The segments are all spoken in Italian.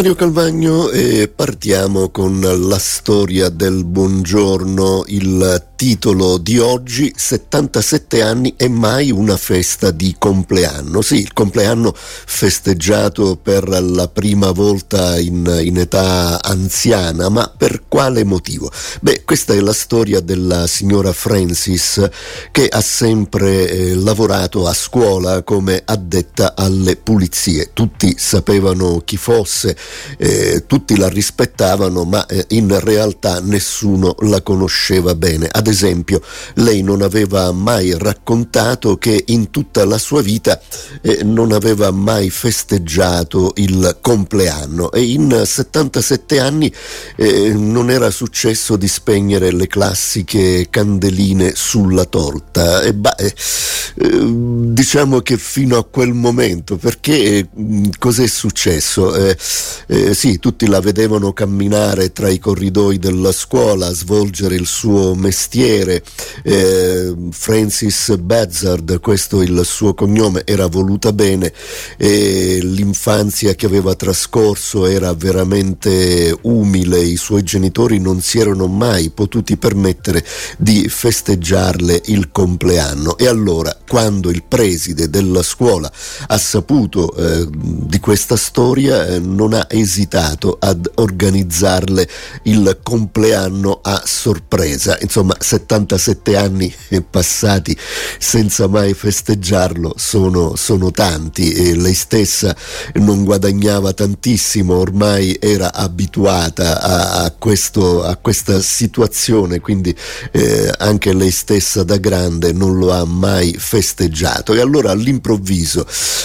Mario Calvagno e partiamo con la storia del buongiorno, il titolo di oggi 77 anni e mai una festa di compleanno. Sì, il compleanno festeggiato per la prima volta in, in età anziana, ma per quale motivo? Beh, questa è la storia della signora Francis che ha sempre eh, lavorato a scuola come addetta alle pulizie. Tutti sapevano chi fosse, eh, tutti la rispettavano, ma eh, in realtà nessuno la conosceva bene. Ad esempio, lei non aveva mai raccontato che in tutta la sua vita eh, non aveva mai festeggiato il compleanno e in 77 anni eh, non era successo di spegnere le classiche candeline sulla torta. E bah, eh, diciamo che fino a quel momento, perché cos'è successo? Eh, eh, sì, tutti la vedevano camminare tra i corridoi della scuola, svolgere il suo mestiere. Eh, Francis Bezzard, questo il suo cognome, era voluta bene e l'infanzia che aveva trascorso era veramente umile, i suoi genitori non si erano mai potuti permettere di festeggiarle il compleanno. E allora, quando il preside della scuola ha saputo eh, di questa storia, eh, non ha esitato ad organizzarle il compleanno a sorpresa. Insomma, 77 anni passati senza mai festeggiarlo sono, sono tanti e lei stessa non guadagnava tantissimo, ormai era abituata a, a, questo, a questa situazione, quindi eh, anche lei stessa da grande non lo ha mai festeggiato. E allora all'improvviso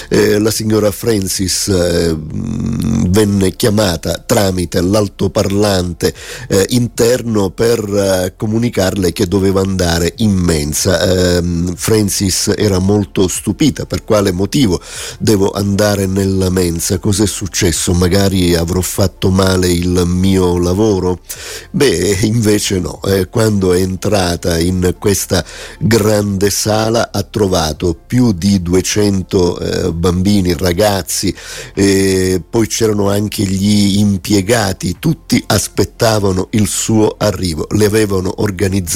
eh, la signora Francis eh, venne chiamata tramite l'altoparlante eh, interno per eh, comunicarle che doveva andare in mensa. Eh, Francis era molto stupita, per quale motivo devo andare nella mensa? Cos'è successo? Magari avrò fatto male il mio lavoro? Beh, invece no, eh, quando è entrata in questa grande sala ha trovato più di 200 eh, bambini, ragazzi, poi c'erano anche gli impiegati, tutti aspettavano il suo arrivo, le avevano organizzato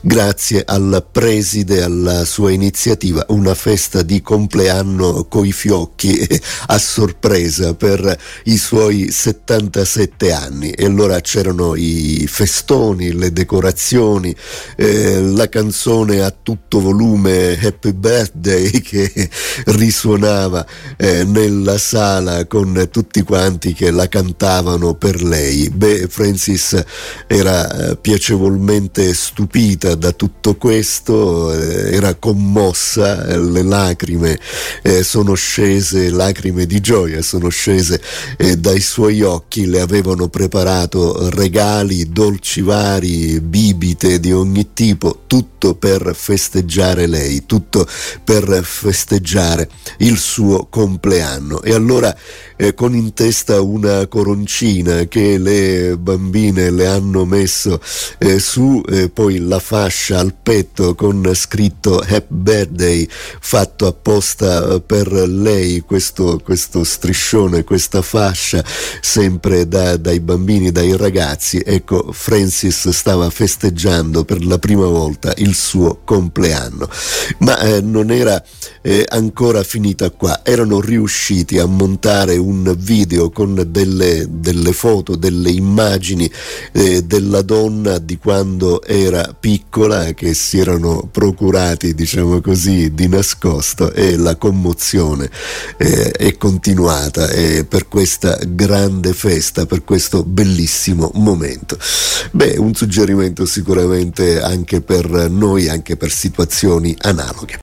grazie al preside, alla sua iniziativa, una festa di compleanno coi fiocchi a sorpresa per i suoi 77 anni e allora c'erano i festoni, le decorazioni, eh, la canzone a tutto volume Happy Birthday che risuonava eh, nella sala con tutti quanti che la cantavano per lei. Beh, Francis era eh, piacevolmente stupita da tutto questo, eh, era commossa, le lacrime eh, sono scese, lacrime di gioia sono scese eh, dai suoi occhi, le avevano preparato regali, dolci vari, bibite di ogni tipo, tutto per festeggiare lei, tutto per festeggiare il suo compleanno. E allora eh, con in testa una coroncina che le bambine le hanno messo eh, su, eh, poi la fascia al petto con scritto Happy Birthday fatto apposta per lei, questo, questo striscione, questa fascia sempre da, dai bambini, dai ragazzi. Ecco, Francis stava festeggiando per la prima volta il suo compleanno, ma eh, non era eh, ancora finita qua, erano riusciti a montare un video con delle, delle foto, delle immagini eh, della donna di quando era piccola che si erano procurati, diciamo così, di nascosto e la commozione eh, è continuata per questa grande festa, per questo bellissimo momento. Beh, un suggerimento sicuramente anche per noi, anche per situazioni analoghe.